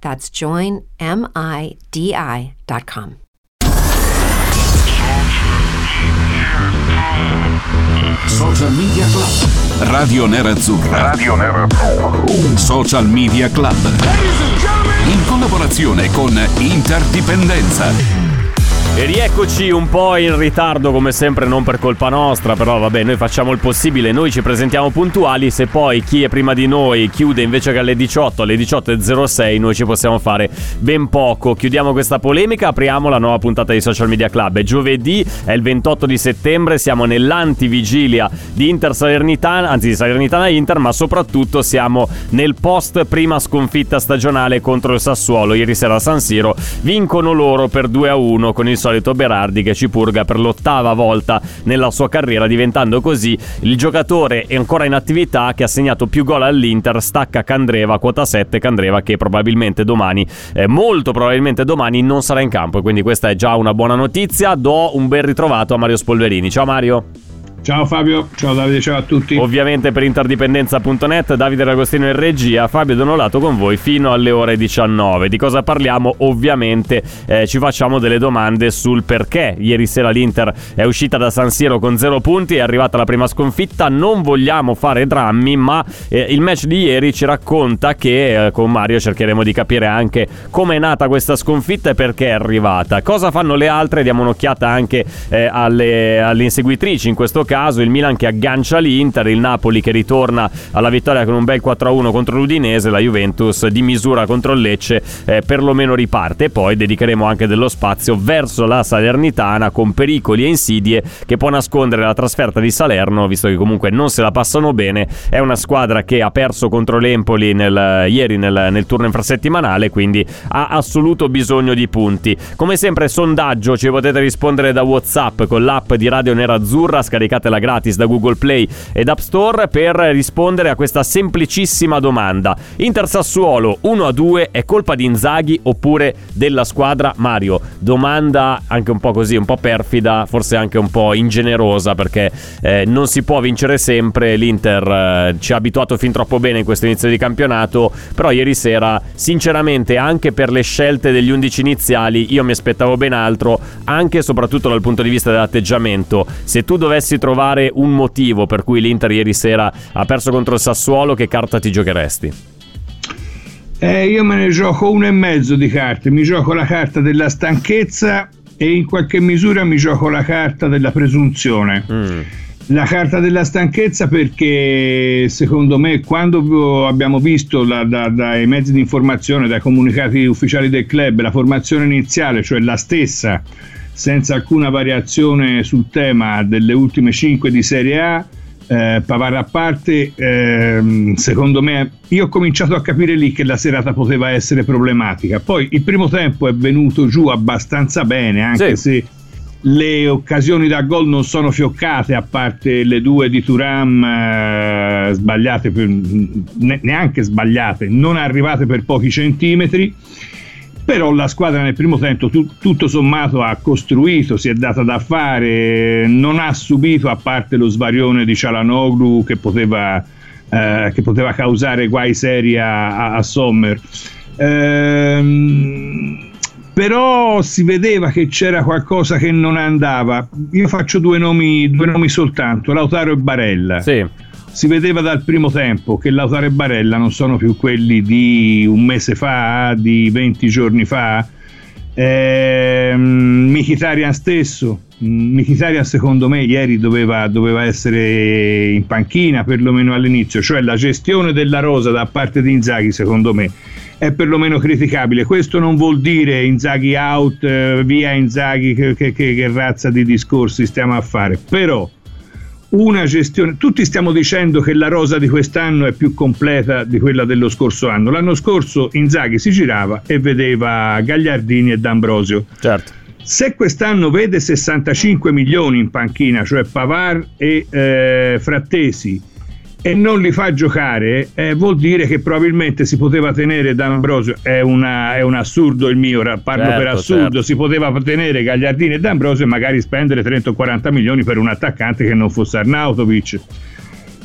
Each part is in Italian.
That's joinmidi.com. Social Media Club. Radio Nerazzurra. Radio Nerazzurra. Social Media Club. In collaborazione con Interdipendenza. E rieccoci un po' in ritardo come sempre, non per colpa nostra, però vabbè, noi facciamo il possibile, noi ci presentiamo puntuali, se poi chi è prima di noi chiude invece che alle 18, alle 18.06, noi ci possiamo fare ben poco. Chiudiamo questa polemica, apriamo la nuova puntata di Social Media Club. È giovedì, è il 28 di settembre, siamo nell'antivigilia di Inter Salernitana, anzi di Salernitana Inter, ma soprattutto siamo nel post prima sconfitta stagionale contro il Sassuolo. Ieri sera a San Siro vincono loro per 2 a 1 con il solito Berardi che ci purga per l'ottava volta nella sua carriera, diventando così il giocatore ancora in attività che ha segnato più gol all'Inter, stacca Candreva, quota 7, Candreva che probabilmente domani, eh, molto probabilmente domani non sarà in campo quindi questa è già una buona notizia. Do un ben ritrovato a Mario Spolverini. Ciao Mario. Ciao Fabio, ciao Davide, ciao a tutti. Ovviamente per interdipendenza.net, Davide D'Agostino in regia, Fabio Donolato con voi fino alle ore 19. Di cosa parliamo? Ovviamente eh, ci facciamo delle domande sul perché. Ieri sera l'Inter è uscita da San Siro con zero punti, è arrivata la prima sconfitta, non vogliamo fare drammi, ma eh, il match di ieri ci racconta che eh, con Mario cercheremo di capire anche come è nata questa sconfitta e perché è arrivata. Cosa fanno le altre? Diamo un'occhiata anche eh, alle, alle inseguitrici in questo caso caso, il Milan che aggancia l'Inter, il Napoli che ritorna alla vittoria con un bel 4-1 contro l'Udinese, la Juventus di misura contro il Lecce eh, perlomeno riparte e poi dedicheremo anche dello spazio verso la Salernitana con pericoli e insidie che può nascondere la trasferta di Salerno, visto che comunque non se la passano bene, è una squadra che ha perso contro l'Empoli nel, ieri nel, nel turno infrasettimanale, quindi ha assoluto bisogno di punti. Come sempre sondaggio, ci potete rispondere da Whatsapp con l'app di Radio Nerazzurra scaricata scaricatela gratis da Google Play ed App Store per rispondere a questa semplicissima domanda. Inter Sassuolo 1 a 2 è colpa di Inzaghi oppure della squadra Mario? Domanda anche un po' così, un po' perfida, forse anche un po' ingenerosa perché eh, non si può vincere sempre. L'Inter eh, ci ha abituato fin troppo bene in questo inizio di campionato, però ieri sera sinceramente anche per le scelte degli 11 iniziali io mi aspettavo ben altro, anche e soprattutto dal punto di vista dell'atteggiamento. Se tu dovessi trovare trovare un motivo per cui l'Inter ieri sera ha perso contro il Sassuolo, che carta ti giocheresti? Eh, io me ne gioco uno e mezzo di carte, mi gioco la carta della stanchezza e in qualche misura mi gioco la carta della presunzione. Mm. La carta della stanchezza perché secondo me quando abbiamo visto la, da, dai mezzi di informazione, dai comunicati ufficiali del club, la formazione iniziale, cioè la stessa senza alcuna variazione sul tema delle ultime 5 di Serie A. Eh, Pavara a parte, ehm, secondo me, io ho cominciato a capire lì che la serata poteva essere problematica. Poi il primo tempo è venuto giù abbastanza bene, anche sì. se le occasioni da gol non sono fioccate, a parte le due di Turam eh, sbagliate, per, neanche sbagliate, non arrivate per pochi centimetri però la squadra nel primo tempo tu, tutto sommato ha costruito, si è data da fare, non ha subito a parte lo svarione di Cialanoglu che poteva, eh, che poteva causare guai seri a, a Sommer. Ehm, però si vedeva che c'era qualcosa che non andava. Io faccio due nomi, due nomi soltanto, Lautaro e Barella. Sì si vedeva dal primo tempo che Lautaro e Barella non sono più quelli di un mese fa, di 20 giorni fa. Eh, Mkhitaryan stesso, Mkhitaryan secondo me ieri doveva, doveva, essere in panchina perlomeno all'inizio, cioè la gestione della rosa da parte di Inzaghi secondo me è perlomeno criticabile. Questo non vuol dire Inzaghi out, eh, via Inzaghi, che, che, che razza di discorsi stiamo a fare, però una gestione. Tutti stiamo dicendo che la rosa di quest'anno è più completa di quella dello scorso anno. L'anno scorso Inzaghi si girava e vedeva Gagliardini e D'Ambrosio. Certo. Se quest'anno vede 65 milioni in panchina, cioè Pavar e eh, Frattesi, e non li fa giocare, eh, vuol dire che probabilmente si poteva tenere D'Ambrosio. È, una, è un assurdo il mio, parlo certo, per assurdo. Certo. Si poteva tenere Gagliardini e D'Ambrosio e magari spendere 30 o 40 milioni per un attaccante che non fosse Arnautovic.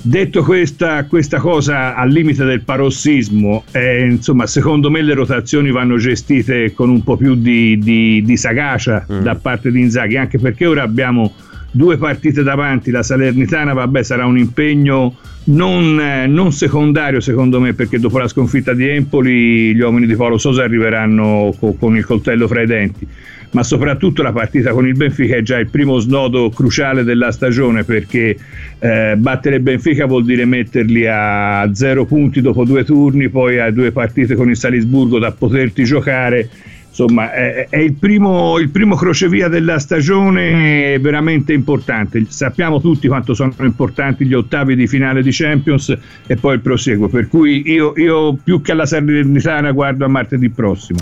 Detto questa, questa, cosa al limite del parossismo, eh, insomma, secondo me le rotazioni vanno gestite con un po' più di, di, di sagacia mm. da parte di Inzaghi, anche perché ora abbiamo due partite davanti, la Salernitana, vabbè, sarà un impegno non, eh, non, secondario secondo me perché dopo la sconfitta di Empoli gli uomini di Paolo Sosa arriveranno co- con il coltello fra i denti. Ma soprattutto la partita con il Benfica è già il primo snodo cruciale della stagione perché eh, battere Benfica vuol dire metterli a zero punti dopo due turni poi a due partite con il Salisburgo da poterti giocare insomma è, è il, primo, il, primo, crocevia della stagione veramente importante sappiamo tutti quanto sono importanti gli ottavi di finale di Champions e poi il proseguo per cui io, io più che alla Salernitana guardo a martedì prossimo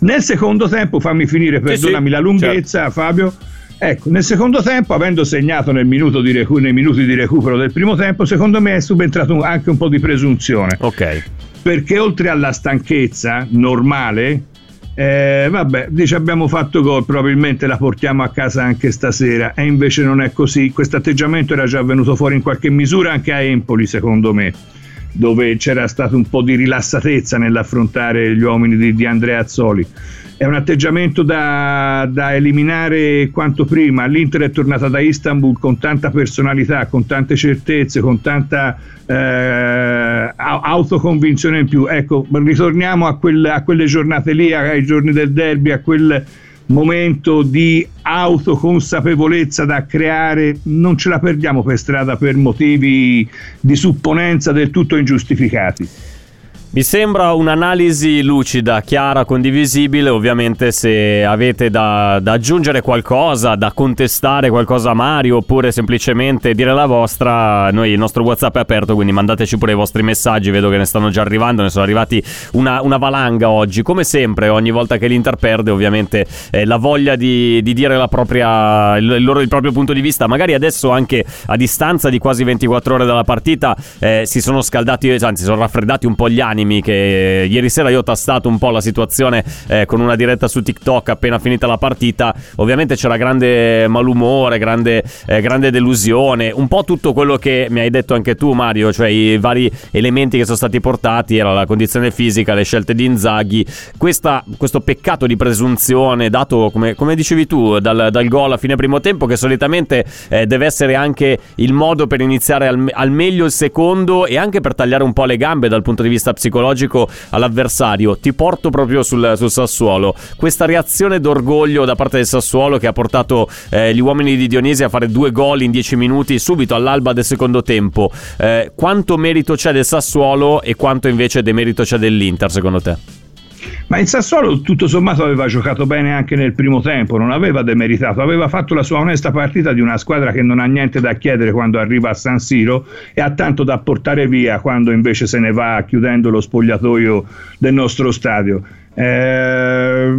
nel secondo tempo fammi finire perdonami sì, sì, la lunghezza certo. Fabio Ecco, nel secondo tempo, avendo segnato nel recu- nei minuti di recupero del primo tempo, secondo me è subentrato anche un po' di presunzione. Ok. Perché oltre alla stanchezza normale, eh, vabbè, dice abbiamo fatto gol, probabilmente la portiamo a casa anche stasera e invece non è così. Questo atteggiamento era già venuto fuori in qualche misura anche a Empoli, secondo me, dove c'era stato un po' di rilassatezza nell'affrontare gli uomini di, di Andrea Azzoli è un atteggiamento da, da, eliminare quanto prima. L'Inter è tornata da Istanbul con tanta personalità, con tante certezze, con tanta eh, autoconvinzione in più. Ecco, ritorniamo a, quel, a quelle giornate lì, ai giorni del derby, a quel momento di autoconsapevolezza da creare, non ce la perdiamo per strada per motivi di supponenza del tutto ingiustificati. Mi sembra un'analisi lucida, chiara, condivisibile. Ovviamente, se avete da, da, aggiungere qualcosa, da contestare qualcosa a Mario, oppure semplicemente dire la vostra, noi il nostro WhatsApp è aperto, quindi mandateci pure i vostri messaggi. Vedo che ne stanno già arrivando, ne sono arrivati una, una valanga oggi. Come sempre, ogni volta che l'Inter perde, ovviamente eh, la voglia di, di dire propria, il, il, loro, il, proprio punto di vista. Magari adesso, anche a distanza di quasi 24 ore dalla partita, eh, si sono scaldati, anzi, sono raffreddati un po' gli animi animi che ieri sera io ho tastato un po' la situazione eh, con una diretta su TikTok appena finita la partita. Ovviamente c'era grande malumore, grande, eh, grande delusione, un po' tutto quello che mi hai detto anche tu Mario, cioè i vari elementi che sono stati portati, era la condizione fisica, le scelte di Inzaghi, Questa, questo peccato di presunzione dato, come, come dicevi tu, dal, dal, gol a fine primo tempo che solitamente eh, deve essere anche il modo per iniziare al, al meglio il secondo e anche per tagliare un po' le gambe dal punto di vista psicologico psicologico all'avversario. Ti porto proprio sul, sul Sassuolo. Questa reazione d'orgoglio da parte del Sassuolo che ha portato eh, gli uomini di Dionisi a fare due gol in dieci minuti subito all'alba del secondo tempo. Eh, quanto merito c'è del Sassuolo e quanto invece demerito c'è dell'Inter secondo te? Ma il Sassuolo tutto sommato aveva giocato bene anche nel primo tempo, non aveva demeritato, aveva fatto la sua onesta partita di una squadra che non ha niente da chiedere quando arriva a San Siro e ha tanto da portare via quando invece se ne va chiudendo lo spogliatoio del nostro stadio. Eh,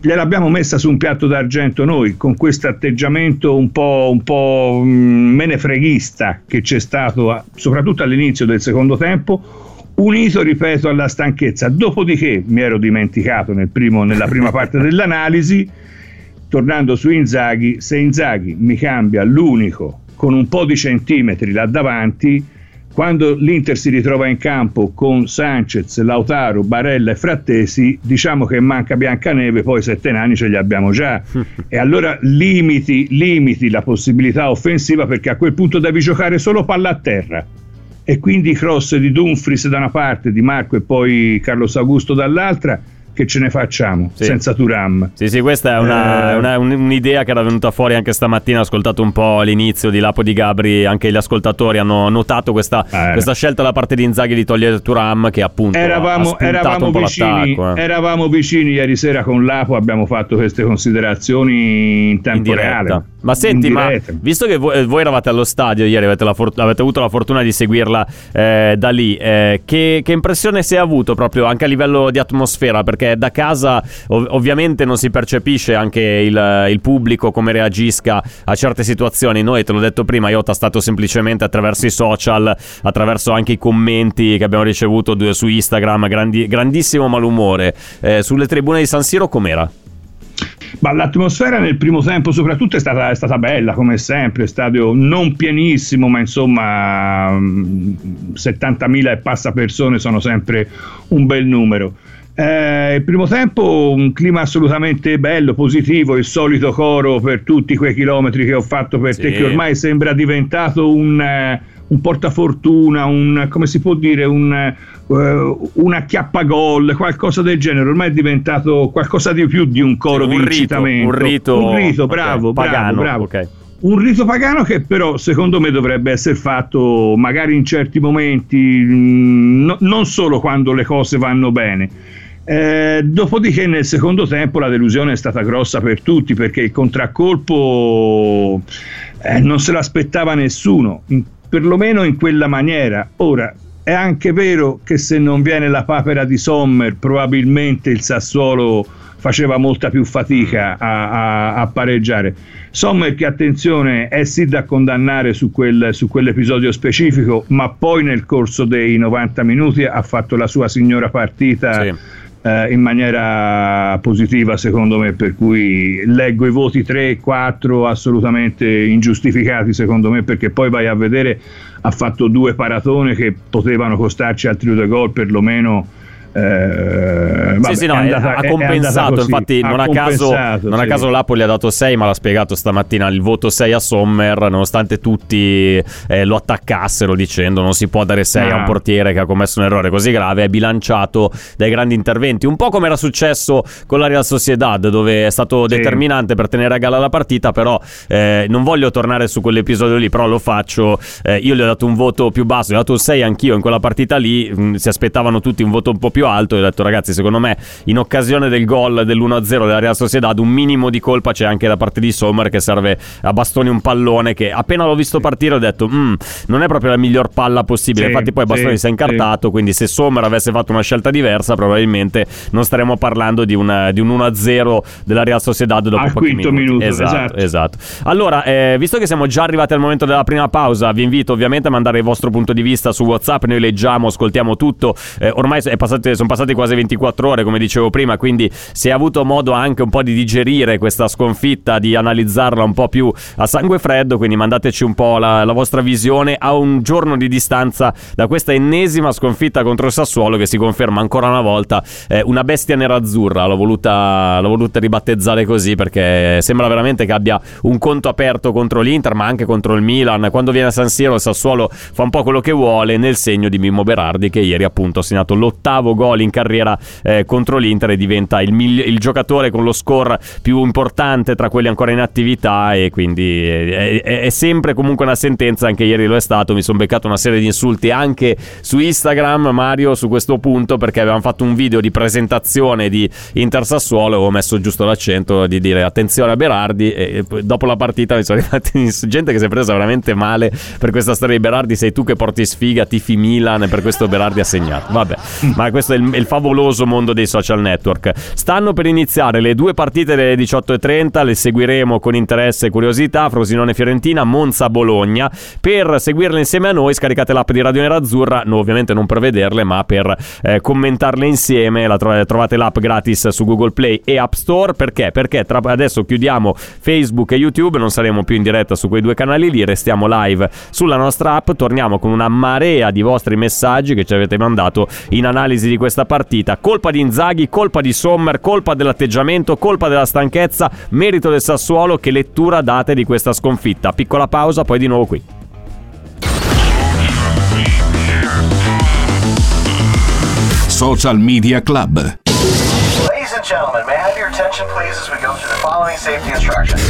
gliel'abbiamo messa su un piatto d'argento noi con questo atteggiamento un po', un po' mm, menefreghista che c'è stato soprattutto all'inizio del secondo tempo unito, ripeto, alla stanchezza. Dopodiché mi ero dimenticato nel primo, nella prima parte dell'analisi, tornando su Inzaghi, se Inzaghi mi cambia l'unico con un po' di centimetri là davanti, quando l'Inter si ritrova in campo con Sanchez, Lautaro, Barella e Frattesi, diciamo che manca Biancaneve, poi sette anni ce li abbiamo già. e allora limiti, limiti la possibilità offensiva perché a quel punto devi giocare solo palla a terra e quindi cross di Dumfries da una parte, di Marco e poi Carlos Augusto dall'altra, che ce ne facciamo sì. senza Turam? Sì, sì, questa è una, eh... una, un'idea che era venuta fuori anche stamattina. Ho ascoltato un po' l'inizio di Lapo di Gabri. Anche gli ascoltatori hanno notato questa, eh. questa scelta da parte di Inzaghi di togliere Turam, che appunto eravamo, eravamo vicini, eh. eravamo vicini ieri sera con Lapo. Abbiamo fatto queste considerazioni in tempo in reale. Ma senti, ma visto che voi, voi, eravate allo stadio ieri, avete, for- avete avuto la fortuna di seguirla eh, da lì, eh, che, che, impressione si è avuto proprio anche a livello di atmosfera? Perché da casa ov- ovviamente non si percepisce anche il, il, pubblico come reagisca a certe situazioni. Noi, te l'ho detto prima, io ho tastato semplicemente attraverso i social, attraverso anche i commenti che abbiamo ricevuto su Instagram, grandi, grandissimo malumore. Eh, sulle tribune di San Siro com'era? Ma l'atmosfera nel primo tempo soprattutto è stata, è stata bella come sempre, stadio non pienissimo ma insomma 70.000 mm, e passa persone sono sempre un bel numero. Eh, il primo tempo un clima assolutamente bello, positivo, il solito coro per tutti quei chilometri che ho fatto per sì. te che ormai sembra diventato un... Eh, un portafortuna, un, come si può dire, un, uh, una chiappagol, qualcosa del genere. Ormai è diventato qualcosa di più di un coro un di rito, incitamento. Un rito, un rito bravo, okay, bravo, pagano, bravo. Okay. Un rito pagano che però secondo me dovrebbe essere fatto magari in certi momenti, mh, no, non solo quando le cose vanno bene. Eh, dopodiché nel secondo tempo la delusione è stata grossa per tutti perché il contraccolpo eh, non se l'aspettava nessuno. In perlomeno in quella maniera. Ora, è anche vero che se non viene la papera di Sommer, probabilmente il Sassuolo faceva molta più fatica a, a, a pareggiare. Sommer che attenzione è sì da condannare su, quel, su, quell'episodio specifico, ma poi nel corso dei 90 minuti ha fatto la sua signora partita. Sì eh, in maniera positiva secondo me, per cui leggo i voti 3 e 4 assolutamente ingiustificati secondo me, perché poi vai a vedere ha fatto due paratone che potevano costarci altri due gol perlomeno eh, vabbè, sì, sì, no, andata, ha compensato. Infatti, ha non, a caso, non sì. a caso Lapoli ha dato 6, ma l'ha spiegato stamattina il voto 6 a Sommer, nonostante tutti eh, lo attaccassero dicendo non si può dare 6 ah. a un ah. portiere che ha commesso un errore così grave. È bilanciato dai grandi interventi, un po' come era successo con la Real Sociedad, dove è stato sì. determinante per tenere a galla la partita. Però eh, non voglio tornare su quell'episodio lì, però lo faccio. Eh, io gli ho dato un voto più basso, gli ho dato un 6 anch'io in quella partita lì. Mh, mm, si aspettavano tutti un voto un po' più più alto e ho detto ragazzi secondo me in occasione del gol dell'1-0 della Real Sociedad un minimo di colpa c'è anche da parte di Sommer che serve a bastoni un pallone che appena l'ho visto partire ho detto mm, non è proprio la miglior palla possibile sì, infatti poi Bastoni sì, si è incartato sì. quindi se Sommer avesse fatto una scelta diversa probabilmente non staremmo parlando di, una, di un 1-0 della Real Sociedad dopo al pochi minuti minuto, esatto, esatto. esatto. allora eh, visto che siamo già arrivati al momento della prima pausa vi invito ovviamente a mandare il vostro punto di vista su Whatsapp noi leggiamo, ascoltiamo tutto eh, ormai è passato sono passate quasi 24 ore, come dicevo prima, quindi si è avuto modo anche un po' di digerire questa sconfitta, di analizzarla un po' più a sangue freddo, quindi mandateci un po' la, la vostra visione a un giorno di distanza da questa ennesima sconfitta contro il Sassuolo che si conferma ancora una volta eh, una bestia nerazzurra, l'ho voluta, l'ho voluta ribattezzare così perché sembra veramente che abbia un conto aperto contro l'Inter, ma anche contro il Milan. Quando viene a San Siro il Sassuolo fa un po' quello che vuole nel segno di Mimmo Berardi che ieri appunto ha segnato l'ottavo gol in carriera eh, contro l'Inter e diventa il, migli- il, giocatore con lo score più importante tra quelli ancora in attività e quindi è, è, è, sempre comunque una sentenza, anche ieri lo è stato, mi sono beccato una serie di insulti anche su Instagram Mario su questo punto perché avevamo fatto un video di presentazione di Inter Sassuolo e ho messo giusto l'accento di dire attenzione a Berardi e dopo la partita mi sono arrivati gente che si è presa veramente male per questa storia di Berardi sei tu che porti sfiga, tifi Milan per questo Berardi ha segnato. Vabbè ma questo è il, il favoloso mondo dei social network. Stanno per iniziare le due partite delle 18.30, le seguiremo con interesse e curiosità, Frosinone-Fiorentina, Monza-Bologna. Per seguirle insieme a noi scaricate l'app di Radio Nerazzurra, no, ovviamente non per vederle, ma per eh, commentarle insieme. La trovate, trovate l'app gratis su Google Play e App Store. Perché? Perché tra, adesso chiudiamo Facebook e YouTube, non saremo più in diretta su quei due canali lì, restiamo live sulla nostra app, torniamo con una marea di vostri messaggi che ci avete mandato in analisi di questa partita. Colpa di Inzaghi, colpa di Sommer, colpa dell'atteggiamento, colpa della stanchezza, merito del Sassuolo. Che lettura date di questa sconfitta? Piccola pausa, poi di nuovo qui. Social Media Club. gentlemen, may I have your attention please as we go through the following safety instructions.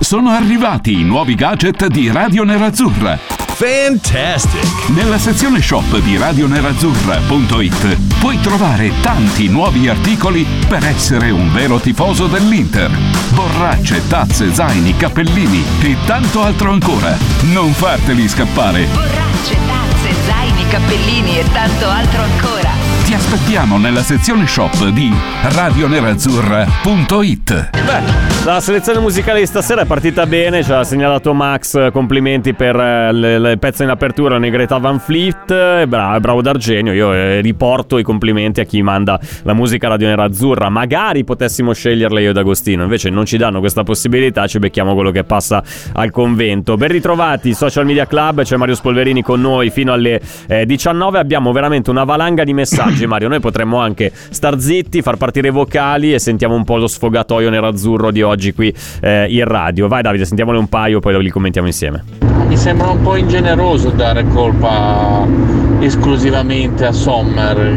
Sono arrivati i nuovi gadget di Radio Nerazzurra. Fantastic! Nella sezione shop di radionerazzurra.it puoi trovare tanti nuovi articoli per essere un vero tifoso dell'Inter. Borracce, tazze, zaini, cappellini e tanto altro ancora. Non farteli scappare. Borracce, tazze, zaini, cappellini e tanto altro ancora. Ti aspettiamo nella sezione shop di radionerazzurra.it. Beh, la selezione musicale di stasera è partita bene, ci ha segnalato Max, complimenti per il pezzo in apertura Negreta Van Fleet, bravo, bravo D'Argenio, io eh, riporto i complimenti a chi manda la musica Radio Nerazzurra, magari potessimo sceglierla io ed Agostino, invece non ci danno questa possibilità, ci becchiamo quello che passa al convento. Ben ritrovati, Social Media Club, c'è Mario Spolverini con noi fino alle eh, 19, abbiamo veramente una valanga di messaggi messaggi, Mario. Noi potremmo anche star zitti, far partire i vocali e sentiamo un po' lo sfogatoio nerazzurro di oggi qui eh, in radio. Vai, Davide, sentiamole un paio, poi li commentiamo insieme. Mi sembra un po' ingeneroso dare colpa esclusivamente a Sommer.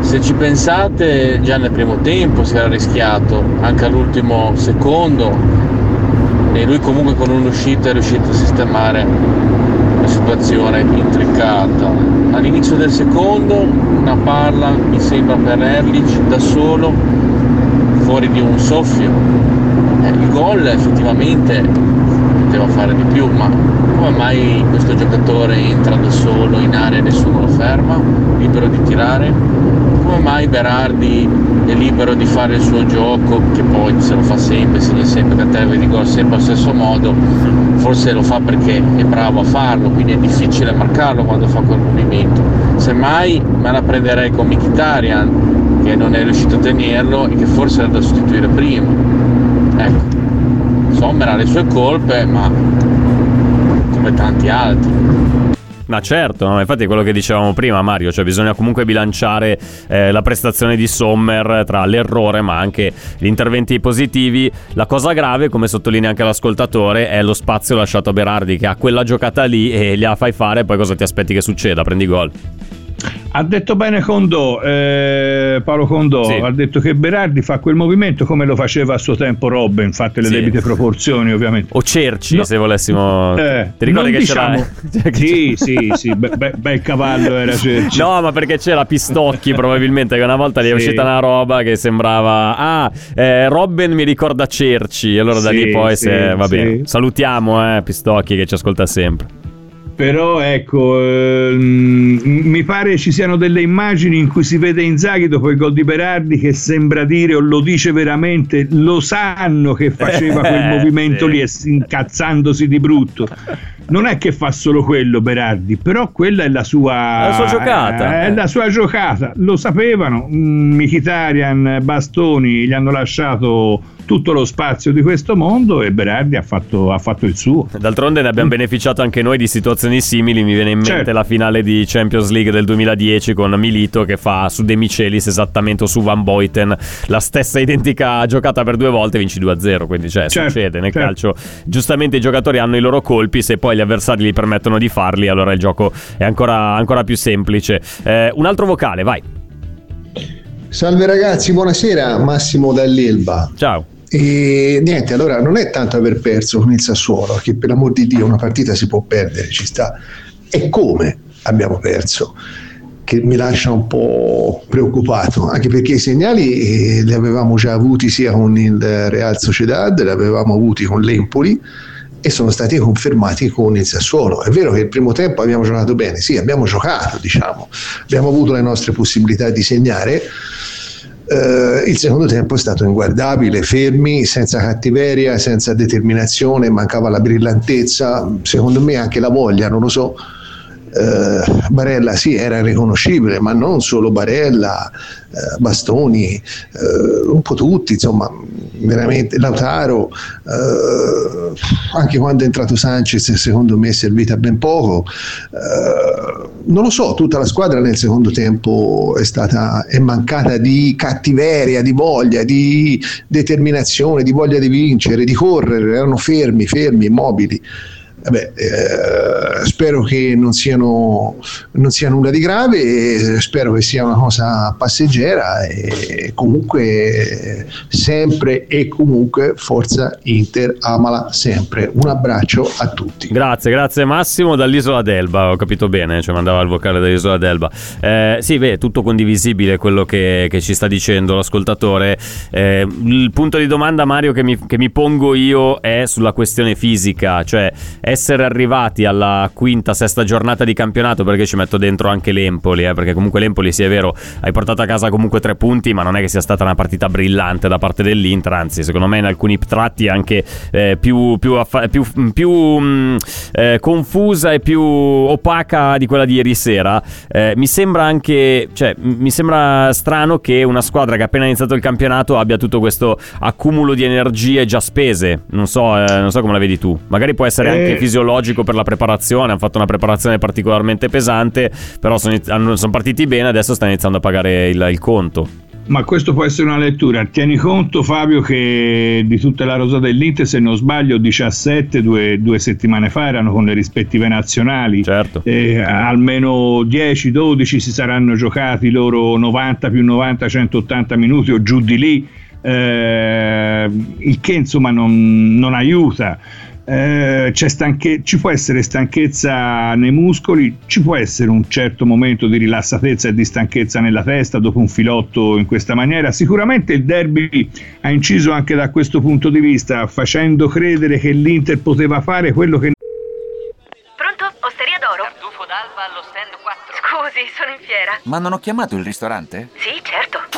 Se ci pensate, già nel primo tempo si era rischiato, anche all'ultimo secondo, e lui comunque con un'uscita è riuscito a sistemare situazione intricata. All'inizio del secondo una palla mi sembra per Erlich da solo fuori di un soffio. Eh, il gol effettivamente poteva fare di più, ma come mai questo giocatore entra da solo in area e nessuno lo ferma, libero di tirare? Come mai Berardi è libero di fare il suo gioco, che poi se lo fa sempre, segna sempre Cateve di gol sempre allo stesso modo, forse lo fa perché è bravo a farlo, quindi è difficile marcarlo quando fa quel movimento. Semmai me la prenderei con Mkhitaryan, che non è riuscito a tenerlo e che forse era da sostituire prima. Ecco, Sommer ha le sue colpe, ma come tanti altri. Ma certo, no? infatti quello che dicevamo prima Mario, cioè bisogna comunque bilanciare eh, la prestazione di Sommer tra l'errore ma anche gli interventi positivi. La cosa grave, come sottolinea anche l'ascoltatore, è lo spazio lasciato a Berardi che ha quella giocata lì e gliela fai fare e poi cosa ti aspetti che succeda? Prendi gol. Ha detto bene Condò, eh, Paolo Condò, sì. ha detto che Berardi fa quel movimento come lo faceva a suo tempo Robben, fatte le sì. debite proporzioni ovviamente. O Cerci no. se volessimo... Eh, Ti ricordi che diciamo... c'era... sì, sì, sì, bel be, be cavallo era Cerci. No, ma perché c'era Pistocchi probabilmente che una volta gli è uscita una roba che sembrava... Ah, eh, Robben mi ricorda Cerci, allora da lì poi se... Va bene, salutiamo eh, Pistocchi che ci ascolta sempre però ecco ehm, mi pare ci siano delle immagini in cui si vede Inzaghi dopo il gol di Berardi che sembra dire o lo dice veramente lo sanno che faceva quel eh, movimento lì e incazzandosi di brutto. Non è che fa solo quello Berardi però quella è la sua, la sua giocata. è la sua giocata. Lo sapevano mm, Mkhitaryan Bastoni gli hanno lasciato tutto lo spazio di questo mondo e Berardi ha fatto, ha fatto il suo. D'altronde ne abbiamo mm. beneficiato anche noi di situazioni simili, mi viene in mente certo. la finale di Champions League del 2010 con Milito che fa su De Michelis esattamente o su Van Boyten la stessa identica giocata per due volte e vinci 2-0, quindi cioè, certo, succede nel certo. calcio. Giustamente i giocatori hanno i loro colpi, se poi gli avversari gli permettono di farli allora il gioco è ancora, ancora più semplice. Eh, un altro vocale, vai. Salve ragazzi, buonasera, Massimo dall'Elba. Ciao. E niente, allora non è tanto aver perso con il Sassuolo, che per l'amor di Dio una partita si può perdere, ci sta. È come abbiamo perso che mi lascia un po' preoccupato, anche perché i segnali eh, li avevamo già avuti sia con il Real Sociedad, li avevamo avuti con l'Empoli e sono stati confermati con il Sassuolo. È vero che il primo tempo abbiamo giocato bene, sì, abbiamo giocato, diciamo, abbiamo avuto le nostre possibilità di segnare, Uh, il secondo tempo è stato inguardabile, fermi, senza cattiveria, senza determinazione, mancava la brillantezza, secondo me anche la voglia, non lo so. Uh, Barella sì era riconoscibile, ma non solo Barella, uh, Bastoni, un po' tutti, insomma, veramente Lautaro, anche quando è entrato Sanchez secondo me è servita ben poco non lo so, tutta la squadra nel secondo tempo è stata è mancata di cattiveria, di voglia, di determinazione, di voglia di vincere, di correre, erano fermi, fermi, immobili. Vabbè, eh, spero che non, siano, non sia nulla di grave, spero che sia una cosa passeggera e comunque sempre e comunque Forza Inter amala sempre. Un abbraccio a tutti. Grazie, grazie Massimo dall'isola d'Elba, ho capito bene, cioè mandava il vocale dall'isola d'Elba. Eh, sì, beh, tutto condivisibile quello che, che ci sta dicendo l'ascoltatore. Eh, il punto di domanda Mario che mi, che mi pongo io è sulla questione fisica, cioè essere arrivati alla quinta, sesta giornata di campionato, perché ci metto dentro anche l'Empoli, eh, perché comunque l'Empoli, sì è vero, hai portato a casa comunque tre punti, ma non è che sia stata una partita brillante da parte dell'Inter, anzi secondo me in alcuni tratti anche eh, più, più, affa- più, più mh, mm, eh, confusa e più opaca di quella di ieri sera. Eh, mi sembra anche, cioè, mi sembra strano che una squadra che ha appena iniziato il campionato abbia tutto questo accumulo di energie già spese. Non so, eh, non so come la vedi tu. Magari può essere anche fisiologico per la preparazione. Hanno fatto una preparazione particolarmente pesante, però sono, sono partiti bene. Adesso sta iniziando a pagare il, il conto. Ma questo può essere una lettura. Tieni conto, Fabio, che di tutta la rosa dell'Inter, se non sbaglio, 17 due, due settimane fa erano con le rispettive nazionali. Certo. Eh, almeno 10-12 si saranno giocati loro 90 più 90, 180 minuti o giù di lì. Eh, il che insomma non, non aiuta. Eh, stanche- ci può essere stanchezza nei muscoli, ci può essere un certo momento di rilassatezza e di stanchezza nella testa dopo un filotto in questa maniera. Sicuramente il derby ha inciso anche da questo punto di vista, facendo credere che l'Inter poteva fare quello che... Pronto? Osteria d'oro? Tartufo d'alba allo stand 4. Scusi, sono in fiera. Ma non ho chiamato il ristorante? Sì, certo.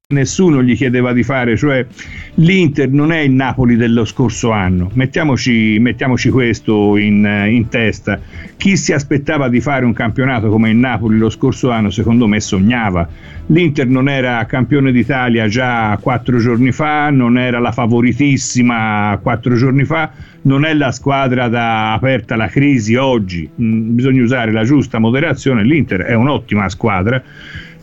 Nessuno gli chiedeva di fare, cioè l'Inter non è il Napoli dello scorso anno, mettiamoci, mettiamoci questo in, in testa. Chi si aspettava di fare un campionato come il Napoli lo scorso anno, secondo me sognava. L'Inter non era campione d'Italia già quattro giorni fa, non era la favoritissima quattro giorni fa, non è la squadra da aperta la crisi oggi, mm, bisogna usare la giusta moderazione, l'Inter è un'ottima squadra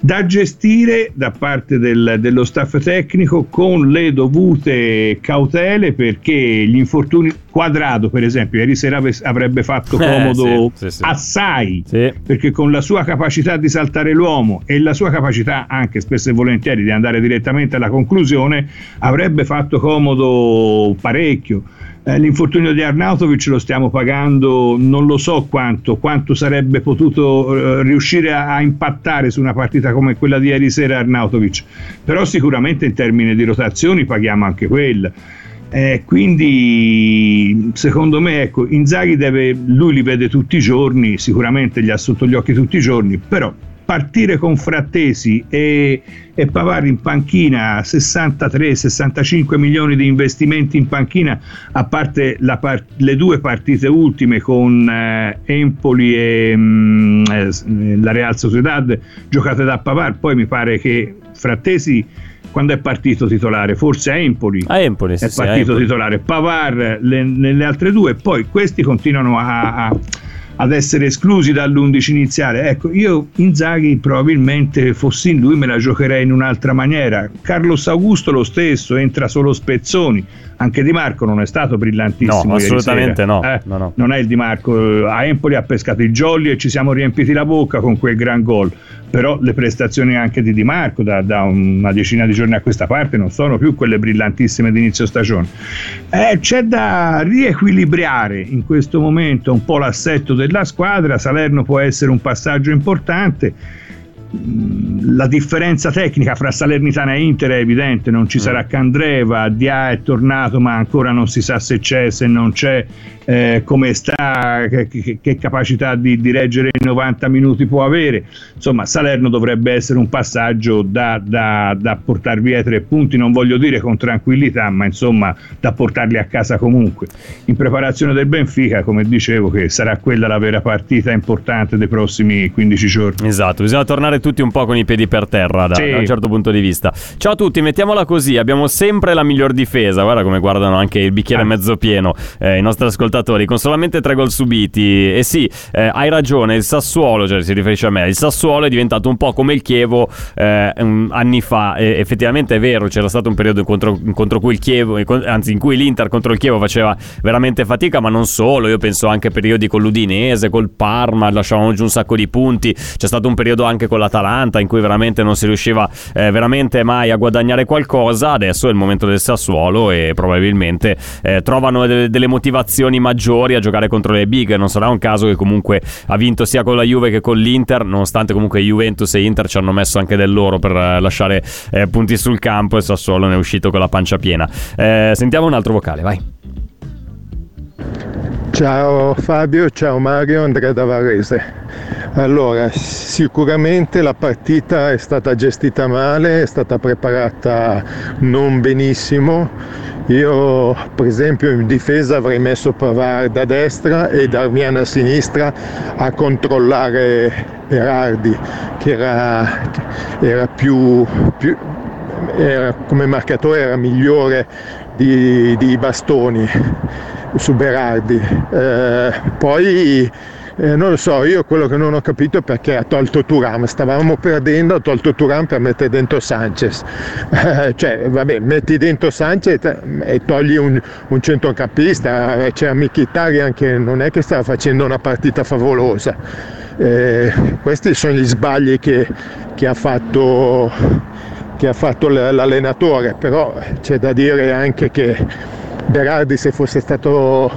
da gestire da parte del, dello staff tecnico con le dovute cautele perché gli infortuni quadrado per esempio ieri sera avrebbe fatto eh, comodo eh, sì, sì, sì. assai perché con la sua capacità di saltare l'uomo e la sua capacità anche spesso e volentieri di andare direttamente alla conclusione avrebbe fatto comodo parecchio eh, l'infortunio di Arnautovic lo stiamo pagando non lo so quanto, quanto sarebbe potuto eh, riuscire a, a, impattare su una partita come quella di ieri sera Arnautovic, però sicuramente in termini di rotazioni paghiamo anche quella. Eh, quindi secondo me ecco, Inzaghi deve, lui li vede tutti i giorni, sicuramente li ha sotto gli occhi tutti i giorni, però partire con Frattesi e, e Pavar in panchina 63-65 milioni di investimenti in panchina a parte par- le due partite ultime con eh, Empoli e mh, mm, eh, la Real Sociedad giocate da Pavar poi mi pare che Frattesi quando è partito titolare, forse a Empoli, a Empoli sì, è partito Empoli. titolare, Pavar le, nelle altre due, poi questi continuano a, a ad essere esclusi dall'11 iniziale. Ecco, io Inzaghi probabilmente fossi in lui me la giocherei in un'altra maniera. Carlos Augusto lo stesso, entra solo spezzoni. Anche Di Marco non è stato brillantissimo. No, assolutamente no. Eh? no, no. Non è il Di Marco. A Empoli ha pescato i jolly e ci siamo riempiti la bocca con quel gran gol. Però le prestazioni anche di Di Marco da, da una decina di giorni a questa parte non sono più quelle brillantissime di inizio stagione. Eh, c'è da riequilibrare in questo momento un po' l'assetto della squadra. Salerno può essere un passaggio importante la differenza tecnica fra Salernitana e Inter è evidente, non ci mm. sarà Candreva, Dia è tornato ma ancora non si sa se c'è, se non c'è, eh, come sta, che, che, che capacità di, di, reggere i 90 minuti può avere. Insomma, Salerno dovrebbe essere un passaggio da, da, da portare via tre punti, non voglio dire con tranquillità, ma insomma da portarli a casa comunque. In preparazione del Benfica, come dicevo, che sarà quella la vera partita importante dei prossimi 15 giorni. Esatto, bisogna tornare tutti un po' con i piedi per terra da, sì. da un certo punto di vista. Ciao a tutti, mettiamola così, abbiamo sempre la miglior difesa, guarda come guardano anche il bicchiere ah. mezzo pieno eh, i nostri ascoltatori, con solamente tre gol subiti. E sì, eh, hai ragione, il Sassuolo, cioè si riferisce a me, il Sassuolo è diventato un po' come il Chievo eh, anni fa, e effettivamente è vero, c'era stato un periodo contro, contro cui il Chievo, anzi in cui l'Inter contro il Chievo faceva veramente fatica, ma non solo, io penso anche a periodi con l'Udinese, col Parma, lasciavamo giù un sacco di punti, c'è stato un periodo anche con l'Atalanta in cui veramente non si riusciva eh, veramente mai a guadagnare qualcosa, adesso è il momento del Sassuolo e probabilmente eh, trovano delle, delle, motivazioni maggiori a giocare contro le big, non sarà un caso che comunque ha vinto sia con la Juve che con l'Inter, nonostante comunque Juventus e Inter ci hanno messo anche del loro per eh, lasciare eh, punti sul campo e Sassuolo ne è uscito con la pancia piena. Eh, sentiamo un altro vocale, vai. Ciao Fabio, ciao Mario, Andrea da Varese. Allora, sicuramente la partita è stata gestita male, è stata preparata non benissimo. Io, per esempio, in difesa avrei messo Pavard a destra e Darmian a sinistra a controllare Berardi, che era, era più, più era, come marcatore era migliore di, di Bastoni su Berardi. Eh, poi eh, non lo so, io quello che non ho capito è perché ha tolto Turam, stavamo perdendo, ha tolto Turam per mettere dentro Sanchez. Eh, cioè, vabbè, metti dentro Sanchez e togli un, un centrocampista, eh, c'era Mkhitaryan che non è che stava facendo una partita favolosa. Eh, questi sono gli sbagli che, che ha fatto che ha fatto l'allenatore, però c'è da dire anche che Berardi se fosse stato,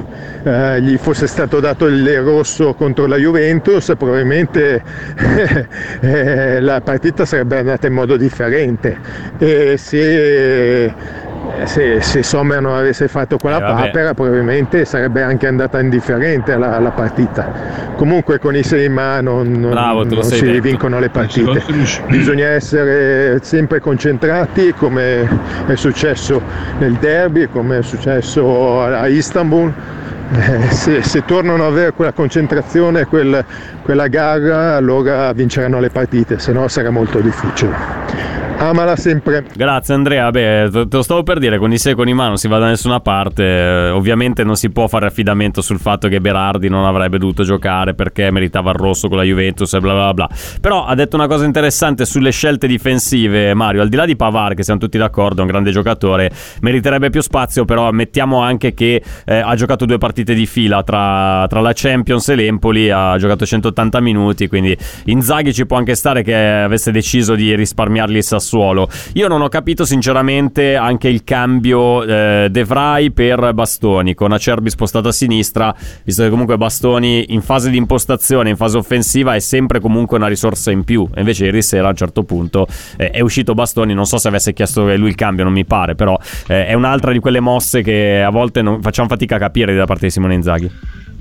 eh, gli fosse stato dato il rosso contro la Juventus probabilmente eh, la partita sarebbe andata in modo differente. E se se, se, Sommer non avesse fatto quella eh, papera probabilmente sarebbe anche andata indifferente la, la partita. Comunque con i sei in mano non, Bravo, non si detto. vincono le partite. bisogna essere sempre concentrati come è successo nel derby come è successo a Istanbul. Eh, se, se, tornano ad avere quella concentrazione, quel, quella gara, allora vinceranno le partite, se no sarà molto difficile amala sempre. Grazie Andrea, beh, te lo stavo per dire, con i sei con i mano si va da nessuna parte, eh, ovviamente non si può fare affidamento sul fatto che Berardi non avrebbe dovuto giocare perché meritava il rosso con la Juventus e bla bla bla, però ha detto una cosa interessante sulle scelte difensive Mario, al di là di Pavar che siamo tutti d'accordo, è un grande giocatore, meriterebbe più spazio, però ammettiamo anche che eh, ha giocato due partite di fila tra, tra la Champions e l'Empoli, ha giocato 180 minuti, quindi Inzaghi ci può anche stare che avesse deciso di risparmiargli il Sassuolo Sassuolo. Io non ho capito sinceramente anche il cambio eh, De Vrij per Bastoni, con Acerbi spostato a sinistra, visto che comunque Bastoni in fase di impostazione, in fase offensiva è sempre comunque una risorsa in più. Invece ieri sera a un certo punto eh, è uscito Bastoni, non so se avesse chiesto lui il cambio, non mi pare, però eh, è un'altra di quelle mosse che a volte non, facciamo fatica a capire da parte di Simone Inzaghi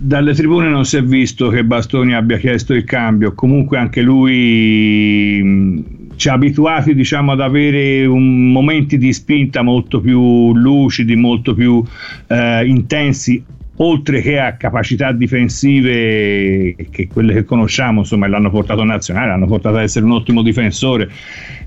dalle tribune non si è visto che Bastoni abbia chiesto il cambio, comunque anche lui ci ha abituati diciamo, ad avere un, momenti di spinta molto più lucidi, molto più eh, intensi oltre che a capacità difensive che quelle che conosciamo, insomma, l'hanno portato a nazionale, l'hanno portato ad essere un ottimo difensore.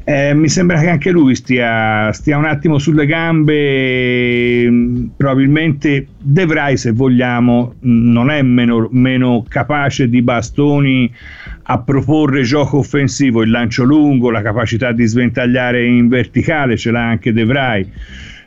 Eh, mi sembra che anche lui stia, stia un attimo sulle gambe, mm, probabilmente Devrai, se vogliamo, non è meno, meno capace di bastoni a proporre gioco offensivo, il lancio lungo, la capacità di sventagliare in verticale, ce l'ha anche Devrai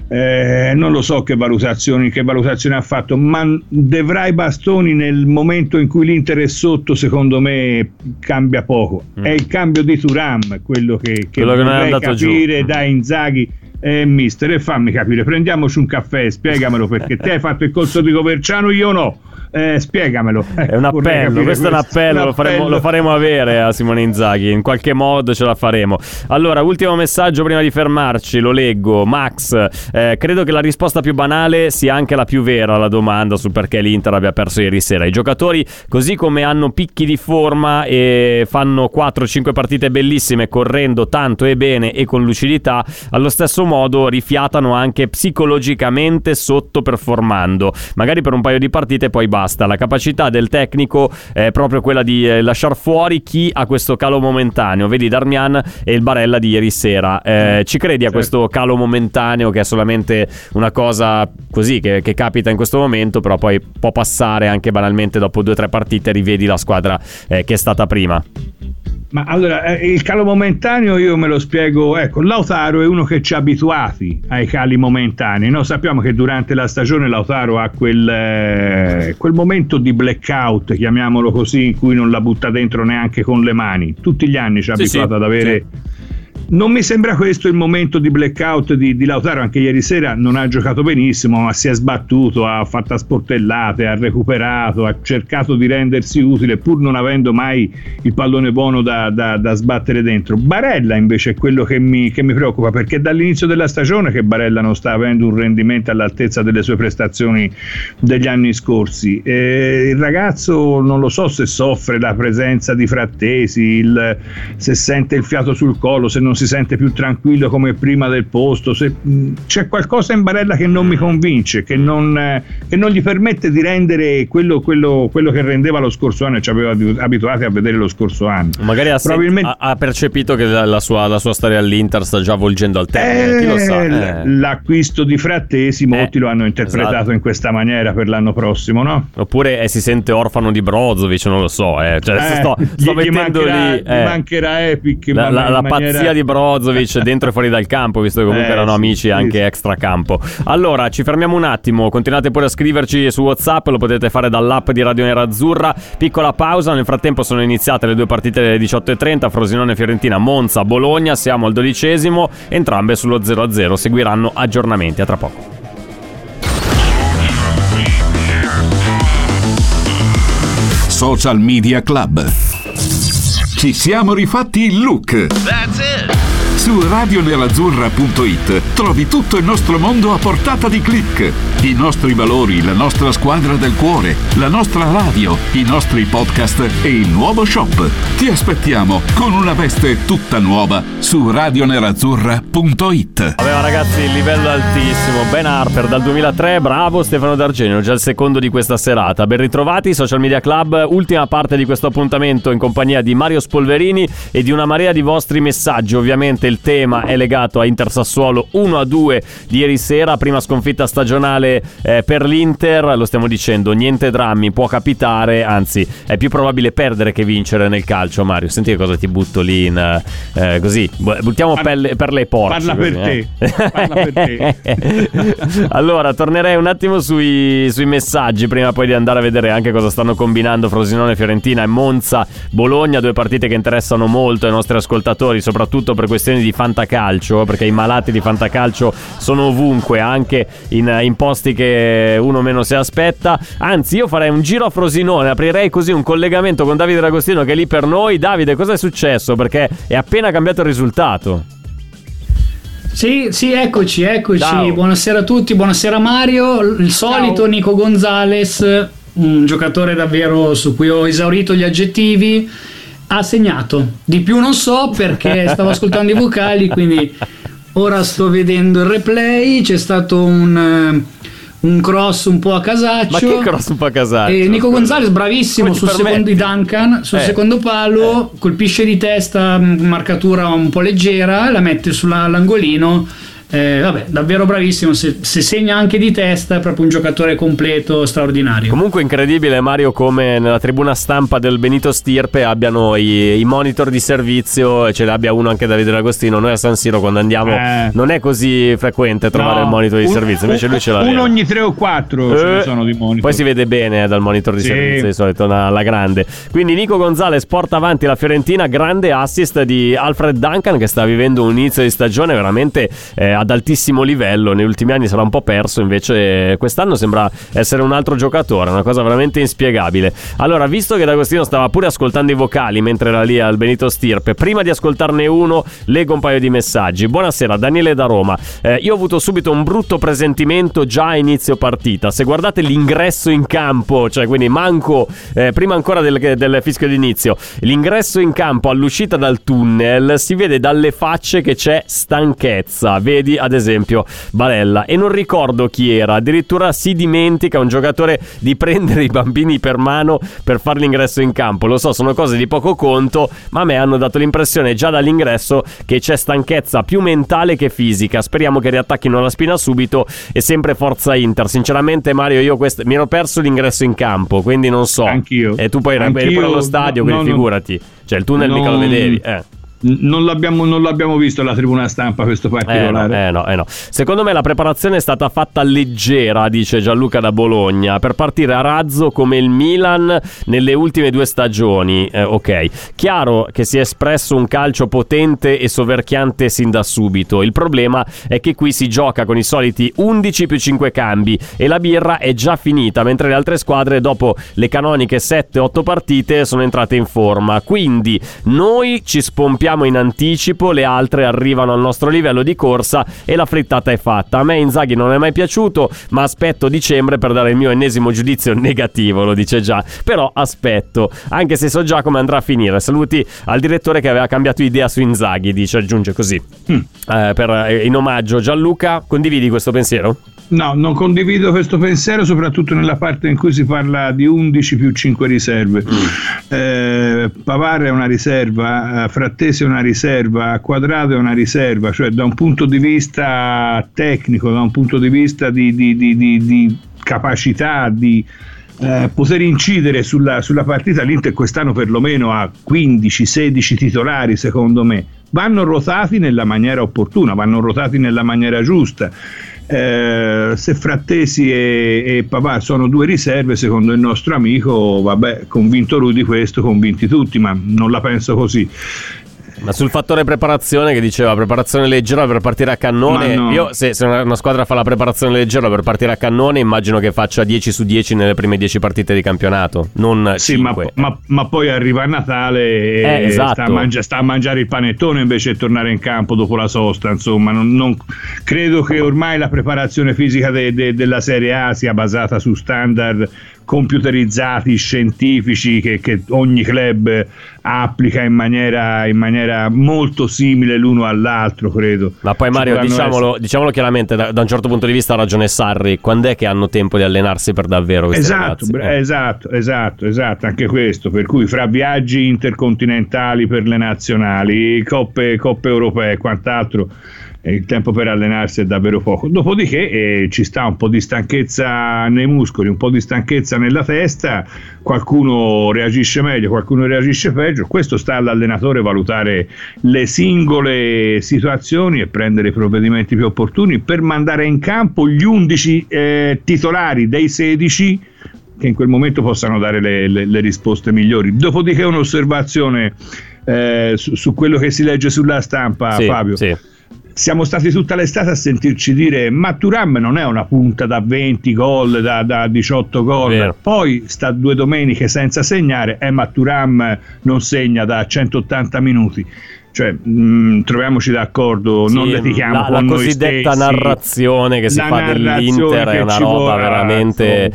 eh, non lo so che valutazioni, che valutazioni, ha fatto, ma Devrai Bastoni nel momento in cui l'Inter è sotto, secondo me cambia poco. Mm. È il cambio di Turam quello che, che quello vorrei capire giù. da Inzaghi eh, mister, e fammi capire, prendiamoci un caffè, spiegamelo perché te hai fatto il corso di Coverciano, io no. Eh, spiegamelo. È un appello, questo è un appello, un Lo, faremo, lo, faremo, avere a Simone Inzaghi, in qualche modo ce la faremo. Allora, ultimo messaggio prima di fermarci, lo leggo. Max, eh, credo che la risposta più banale sia anche la più vera alla domanda su perché l'Inter abbia perso ieri sera. I giocatori, così come hanno picchi di forma e fanno 4-5 partite bellissime correndo tanto e bene e con lucidità, allo stesso modo rifiatano anche psicologicamente sottoperformando. Magari per un paio di partite poi basta. La capacità del tecnico è proprio quella di eh, lasciare fuori chi ha questo calo momentaneo. Vedi Darmian e il Barella di ieri sera. Eh, ci credi a certo. questo calo momentaneo che è solamente una cosa così che, che, capita in questo momento, però poi può passare anche banalmente dopo due o tre partite rivedi la squadra eh, che è stata prima? Ma allora, eh, il calo momentaneo io me lo spiego, ecco, Lautaro è uno che ci ha abituati ai cali momentanei, no? sappiamo che durante la stagione Lautaro ha quel, eh, quel momento di blackout, chiamiamolo così, in cui non la butta dentro neanche con le mani, tutti gli anni ci ha sì, abituato sì, ad avere... Sì non mi sembra questo il momento di blackout di, di, Lautaro, anche ieri sera non ha giocato benissimo, ma si è sbattuto, ha fatto sportellate, ha recuperato, ha cercato di rendersi utile pur non avendo mai il pallone buono da, da, da sbattere dentro. Barella invece è quello che mi, che mi, preoccupa perché dall'inizio della stagione che Barella non sta avendo un rendimento all'altezza delle sue prestazioni degli anni scorsi. E il ragazzo non lo so se soffre la presenza di frattesi, il, se sente il fiato sul collo, se non si sente più tranquillo come prima del posto, se, mh, c'è qualcosa in Barella che non mi convince, che non, eh, che non gli permette di rendere quello, quello, quello, che rendeva lo scorso anno e ci aveva abituati a vedere lo scorso anno. Magari ha, Probabilmente... ha, ha percepito che la, la, sua, la, sua, storia all'Inter sta già volgendo al termine, chi lo sa? Eh. eh. L'acquisto di Frattesi, molti eh, lo hanno interpretato esatto. in questa maniera per l'anno prossimo, no? Oppure eh, si sente orfano di Brozovic, non lo so, eh. cioè, sto, sto gli, mettendo gli mancherà, lì... Gli mancherà Epic, la, la, la pazzia di Brozovic dentro e fuori dal campo, visto che comunque eh, erano amici sì, anche sì. extra campo. Allora, ci fermiamo un attimo, continuate pure a scriverci su WhatsApp, lo potete fare dall'app di Radio Nera Azzurra. Piccola pausa, nel frattempo sono iniziate le due partite delle 18.30, Frosinone Fiorentina, Monza, Bologna, siamo al dodicesimo, entrambe sullo 0-0, seguiranno aggiornamenti, a tra poco. Social Media Club. Ci siamo rifatti il look. That's it. Su radionerazzurra.it trovi tutto il nostro mondo a portata di click. I nostri valori, la nostra squadra del cuore, la nostra radio, i nostri podcast e il nuovo shop. Ti aspettiamo con una veste tutta nuova su radionerazzurra.it. Aveva ragazzi il livello altissimo. Ben Harper dal 2003, bravo Stefano D'Argenio, già il secondo di questa serata. Ben ritrovati, Social Media Club, ultima parte di questo appuntamento in compagnia di Mario Spolverini e di una marea di vostri messaggi. Ovviamente il tema è legato a Inter Sassuolo 1 a 2 di ieri sera, prima sconfitta stagionale eh, per l'Inter. Lo stiamo dicendo, niente drammi, può capitare, anzi è più probabile perdere che vincere nel calcio. Mario, senti che cosa ti butto lì in, eh, così. Buttiamo per, le, per le porte. Parla per te. Eh. Parla per te. allora, tornerei un attimo sui, sui messaggi prima poi di andare a vedere anche cosa stanno combinando Frosinone, Fiorentina e Monza, Bologna, due partite che interessano molto ai nostri ascoltatori, soprattutto per questioni di fantacalcio, perché i malati di fantacalcio sono ovunque, anche in, in posti che uno meno si aspetta. Anzi, io farei un giro a Frosinone, aprirei così un collegamento con Davide D'Agostino che è lì per noi. Davide, cosa è successo? Perché è appena cambiato il risultato. Sì, sì, eccoci, eccoci. Ciao. Buonasera a tutti, buonasera Mario. Il solito Ciao. Nico Gonzales, un giocatore davvero su cui ho esaurito gli aggettivi ha segnato. Di più non so perché stavo ascoltando i vocali, quindi ora sto vedendo il replay. C'è stato un, eh, un cross un po' a casaccio. Ma che cross un po' a casaccio? E Nico Gonzalez, bravissimo sul secondo Duncan, sul eh. secondo palo, eh. colpisce di testa, marcatura un po' leggera, la mette sull'angolino eh, vabbè, davvero bravissimo. Se, se, segna anche di testa, è proprio un giocatore completo, straordinario. Comunque, incredibile, Mario, come nella tribuna stampa del Benito Stirpe abbiano i, i monitor di servizio e ce l'abbia uno anche Davide D'Agostino. Noi a San Siro, quando andiamo, eh. non è così frequente trovare no, il monitor di un, servizio. Invece, lui ce l'ha. Uno ogni tre o quattro eh, ce ne sono di monitor. Poi si vede bene eh, dal monitor di sì. servizio di solito, alla grande. Quindi, Nico Gonzalez porta avanti la Fiorentina. Grande assist di Alfred Duncan, che sta vivendo un inizio di stagione veramente. Eh, ad altissimo livello, negli ultimi anni sarà un po' perso, invece quest'anno sembra essere un altro giocatore, una cosa veramente inspiegabile. Allora, visto che D'Agostino stava pure ascoltando i vocali mentre era lì al Benito Stirpe, prima di ascoltarne uno, leggo un paio di messaggi. Buonasera, Daniele da Roma. Eh, io ho avuto subito un brutto presentimento già a inizio partita. Se guardate l'ingresso in campo, cioè quindi manco, eh, prima ancora del, del fischio d'inizio, l'ingresso in campo all'uscita dal tunnel, si vede dalle facce che c'è stanchezza. Vedi ad esempio Barella. E non ricordo chi era, addirittura si dimentica un giocatore di prendere i bambini per mano per fare l'ingresso in campo. Lo so, sono cose di poco conto, ma a me hanno dato l'impressione già dall'ingresso che c'è stanchezza più mentale che fisica. Speriamo che riattacchino la spina subito e sempre forza Inter. Sinceramente Mario, io quest- mi ero perso l'ingresso in campo, quindi non so. Anch'io. E tu poi eri pure allo stadio, no, quindi no, figurati. Cioè il tunnel non, mica lo vedevi, eh. Non l'abbiamo, non l'abbiamo, visto alla tribuna stampa questo particolare. Eh no, eh no, eh no, Secondo me la preparazione è stata fatta leggera, dice Gianluca da Bologna, per partire a razzo come il Milan nelle ultime due stagioni. Eh, ok, chiaro che si è espresso un calcio potente e soverchiante sin da subito. Il problema è che qui si gioca con i soliti 11 più 5 cambi e la birra è già finita, mentre le altre squadre dopo le canoniche 7-8 partite sono entrate in forma. Quindi noi ci spompiamo in anticipo, le altre arrivano al nostro livello di corsa e la frittata è fatta. A me Inzaghi non è mai piaciuto, ma aspetto dicembre per dare il mio ennesimo giudizio negativo, lo dice già. Però aspetto, anche se so già come andrà a finire. Saluti al direttore che aveva cambiato idea su Inzaghi, dice, aggiunge così. Mm. Eh, per, in omaggio Gianluca, condividi questo pensiero? No, non condivido questo pensiero, soprattutto nella parte in cui si parla di 11 più 5 riserve. Mm. Eh, Pavar è una riserva, Frattesi è una riserva, Quadrato è una riserva, cioè da un punto di vista tecnico, da un punto di vista di, di, di, di capacità di eh, poter incidere sulla, sulla partita, l'Inter quest'anno perlomeno ha 15-16 titolari secondo me, vanno ruotati nella maniera opportuna, vanno ruotati nella maniera giusta. Eh, se Frattesi e, e Papà sono due riserve, secondo il nostro amico, vabbè, convinto lui di questo, convinti tutti, ma non la penso così. Ma sul fattore preparazione che diceva preparazione leggera per partire a cannone, no. io se, se, una squadra fa la preparazione leggera per partire a cannone immagino che faccia 10 su 10 nelle prime 10 partite di campionato, non sì, 5. Ma, ma, ma, poi arriva Natale e eh, esatto. sta, a mangia, sta, a mangiare il panettone invece di tornare in campo dopo la sosta, insomma non, non, credo che ormai la preparazione fisica de, de, della Serie A sia basata su standard computerizzati, scientifici che, che ogni club applica in maniera, in maniera, molto simile l'uno all'altro, credo. Ma poi Mario, diciamolo, diciamolo, chiaramente, da, da, un certo punto di vista ha ragione Sarri, quando è che hanno tempo di allenarsi per davvero? Esatto, eh. esatto, esatto, esatto, anche questo, per cui fra viaggi intercontinentali per le nazionali, coppe, coppe europee e quant'altro il tempo per allenarsi è davvero poco. Dopodiché eh, ci sta un po' di stanchezza nei muscoli, un po' di stanchezza nella testa, qualcuno reagisce meglio, qualcuno reagisce peggio. Questo sta all'allenatore valutare le singole situazioni e prendere i provvedimenti più opportuni per mandare in campo gli 11 eh, titolari dei 16 che in quel momento possano dare le, le, le risposte migliori. Dopodiché un'osservazione eh, su, su, quello che si legge sulla stampa, sì, Fabio. Sì siamo stati tutta l'estate a sentirci dire ma Turam non è una punta da 20 gol, da, da 18 gol, poi sta due domeniche senza segnare e ma Turam non segna da 180 minuti cioè mh, troviamoci d'accordo, sì, non litichiamo la, con la cosiddetta stessi. narrazione che si fa dell'Inter è una roba vorrà, veramente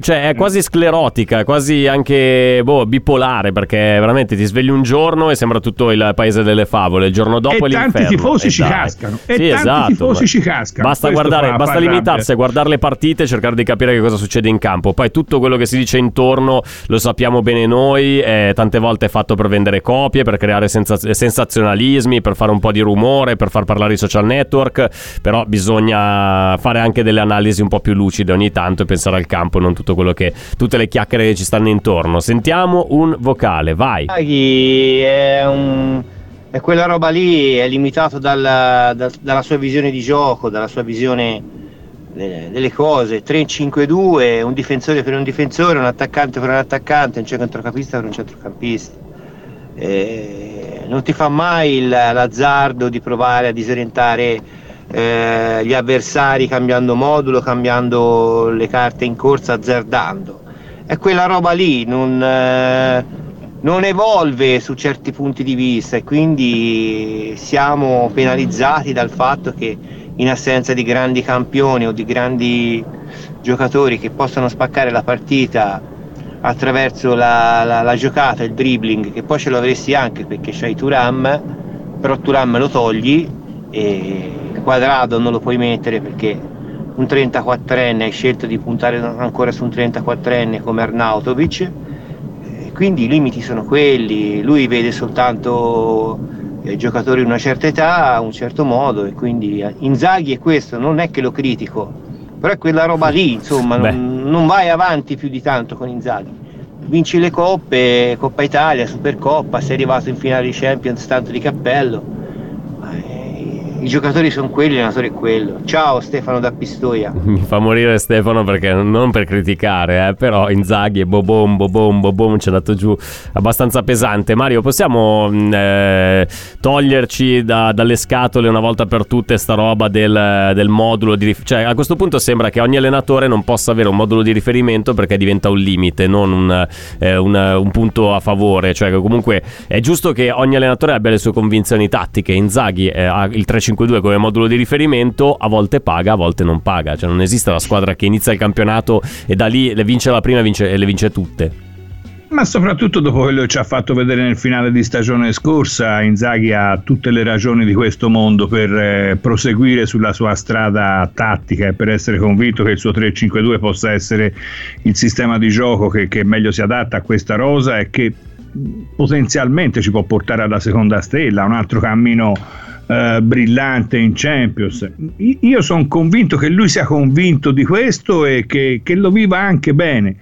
cioè è quasi sclerotica, quasi anche boh, bipolare perché veramente ti svegli un giorno e sembra tutto il paese delle favole, il giorno dopo e è l'inferno. tanti tifosi e ci dai. cascano e sì, tanti esatto, tifosi ci cascano. Basta, guardare, basta limitarsi a guardare le partite e cercare di capire che cosa succede in campo. Poi tutto quello che si dice intorno lo sappiamo bene noi, eh, tante volte è fatto per vendere copie, per creare senza- sensazionalismi, per fare un po' di rumore, per far parlare i social network, però bisogna fare anche delle analisi un po' più lucide ogni tanto e pensare al campo, non tutto quello che tutte le chiacchiere che ci stanno intorno. Sentiamo un vocale, vai. Draghi è, un- è quella roba lì, è limitato dalla, da- dalla sua visione di gioco, dalla sua visione delle, delle cose. 3-5-2, un difensore per un difensore, un attaccante per un attaccante, un centrocampista per un centrocampista. Eh, non ti fa mai l'azzardo di provare a disorientare eh, gli avversari cambiando modulo, cambiando le carte in corsa, azzardando. È quella roba lì, non, eh, non evolve su certi punti di vista e quindi siamo penalizzati dal fatto che in assenza di grandi campioni o di grandi giocatori che possano spaccare la partita attraverso la, la, la giocata, il dribbling, che poi ce lo avresti anche perché c'hai Turam, però Turam lo togli e quadrato non lo puoi mettere perché un 34enne hai scelto di puntare ancora su un 34enne come Arnautovic. Quindi i limiti sono quelli. Lui vede soltanto eh, giocatori di una certa età un certo modo e quindi eh, Inzaghi è questo non è che lo critico però è quella roba lì insomma non, non vai avanti più di tanto con Inzaghi. Vinci le coppe Coppa Italia Supercoppa sei arrivato in finale di Champions tanto di cappello i giocatori sono quelli, l'allenatore è quello. Ciao Stefano da Pistoia. Mi fa morire Stefano perché non per criticare, eh, però Inzaghi e Bobom, Bobom, Bobom ci ha dato giù abbastanza pesante. Mario, possiamo mm, eh, toglierci da, dalle scatole una volta per tutte sta roba del, del modulo di riferimento? Cioè, a questo punto sembra che ogni allenatore non possa avere un modulo di riferimento perché diventa un limite, non un, eh, un, un punto a favore. Cioè, comunque è giusto che ogni allenatore abbia le sue convinzioni tattiche. Inzaghi eh, ha il 3 3-5-2 come modulo di riferimento, a volte paga, a volte non paga. Cioè non esiste la squadra che inizia il campionato e da lì le vince la prima vince, e le vince tutte. Ma soprattutto dopo quello che ci ha fatto vedere nel finale di stagione scorsa, Inzaghi ha tutte le ragioni di questo mondo per eh, proseguire sulla sua strada tattica e per essere convinto che il suo 3-5-2 possa essere il sistema di gioco che, che meglio si adatta a questa rosa e che potenzialmente ci può portare alla seconda stella, un altro cammino eh, brillante in Champions. Io sono convinto che lui sia convinto di questo e che, che lo viva anche bene.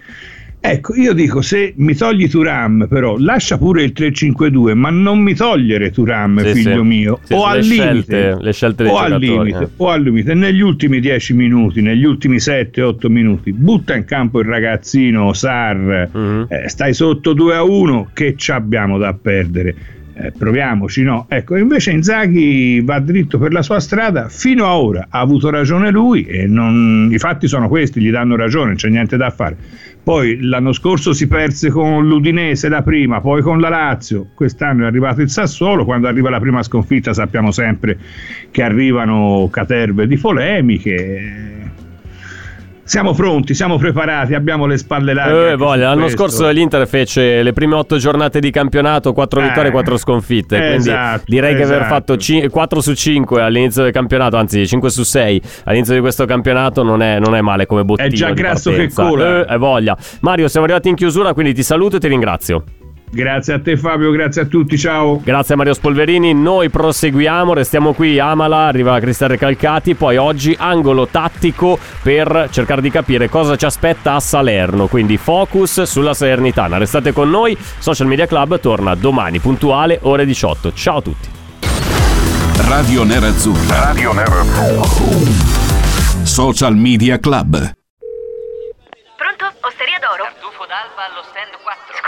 Ecco, io dico, se mi togli Turam, però lascia pure il 3-5-2, ma non mi togliere Turam, sì, figlio sì. mio, sì, o, al limite, scelte o, al limite, eh. o al limite, negli ultimi 10 minuti, negli ultimi 7-8 minuti, butta in campo il ragazzino Sar, mm-hmm. eh, stai sotto 2-1, che ci abbiamo da perdere? Eh, proviamoci, no? Ecco, invece Inzaghi va dritto per la sua strada, fino a ora ha avuto ragione lui e non, i fatti sono questi, gli danno ragione, c'è niente da fare. Poi l'anno scorso si perse con l'Udinese la prima, poi con la Lazio, quest'anno è arrivato il Sassuolo, quando arriva la prima sconfitta sappiamo sempre che arrivano caterve di polemiche siamo pronti, siamo preparati, abbiamo le spalle larghe. Eh, voglia. L'anno questo. scorso l'Inter fece le prime otto giornate di campionato, quattro eh, vittorie e quattro sconfitte. Quindi esatto, direi esatto. che aver fatto c- 4 su 5 all'inizio del campionato, anzi 5 su 6 all'inizio di questo campionato non è, non è male come bottino. È già grasso che cola. Eh, voglia. Mario, siamo arrivati in chiusura, quindi ti saluto e ti ringrazio. Grazie a te Fabio, grazie a tutti, ciao. Grazie a Mario Spolverini, noi proseguiamo, restiamo qui, Amala, arriva Cristian Recalcati, poi oggi angolo tattico per cercare di capire cosa ci aspetta a Salerno, quindi focus sulla Salernitana. Restate con noi, Social Media Club torna domani puntuale ore 18. Ciao a tutti. Radio Nerazzurra. Radio Nerazzurra. Social Media Club. Pronto? Osteria d'oro? Tartufo d'alba allo stand 4.